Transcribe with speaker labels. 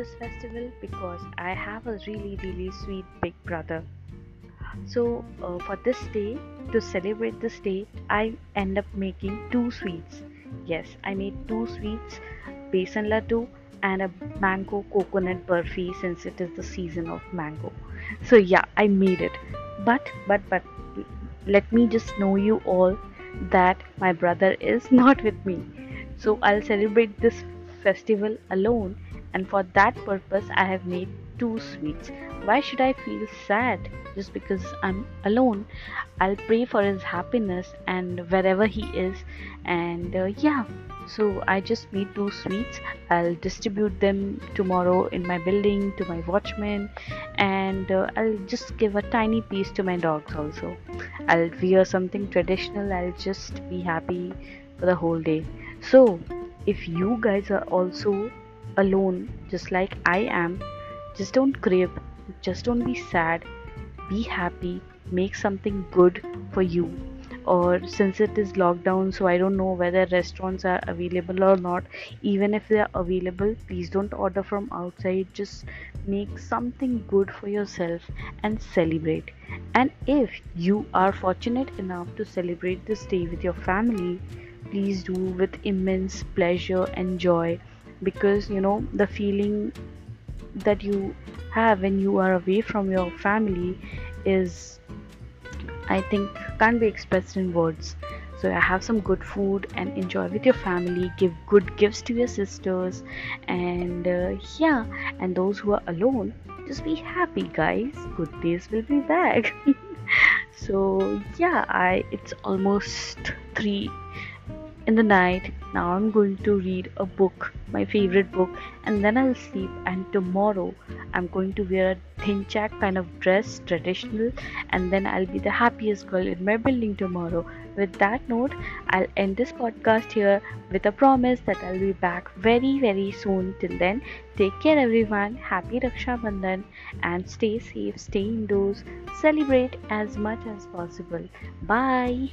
Speaker 1: this festival because I have a really, really sweet big brother. So, uh, for this day, to celebrate this day, I end up making two sweets. Yes, I made two sweets besan laddu and a mango coconut burfi since it is the season of mango. So, yeah, I made it. But, but, but, let me just know you all that my brother is not with me. So, I'll celebrate this festival alone, and for that purpose, I have made two sweets. Why should I feel sad just because I'm alone? I'll pray for his happiness and wherever he is, and uh, yeah. So I just made two sweets. I'll distribute them tomorrow in my building to my watchmen, and uh, I'll just give a tiny piece to my dogs also. I'll wear something traditional. I'll just be happy for the whole day. So if you guys are also alone, just like I am, just don't crib, just don't be sad, be happy, make something good for you. Or since it is lockdown, so I don't know whether restaurants are available or not. Even if they are available, please don't order from outside, just make something good for yourself and celebrate. And if you are fortunate enough to celebrate this day with your family, please do with immense pleasure and joy because you know the feeling that you have when you are away from your family is i think can't be expressed in words. So have some good food and enjoy with your family. Give good gifts to your sisters. And uh, yeah and those who are alone just be happy guys. Good days will be back. So yeah i it's almost 3 in the night. Now I'm going to read a book, my favorite book, and then I'll sleep. And tomorrow I'm going to wear a thin dhinchak kind of dress, traditional, and then I'll be the happiest girl in my building tomorrow. With that note, I'll end this podcast here with a promise that I'll be back very, very soon. Till then, take care, everyone. Happy Raksha Bandhan and stay safe, stay indoors, celebrate as much as possible. Bye.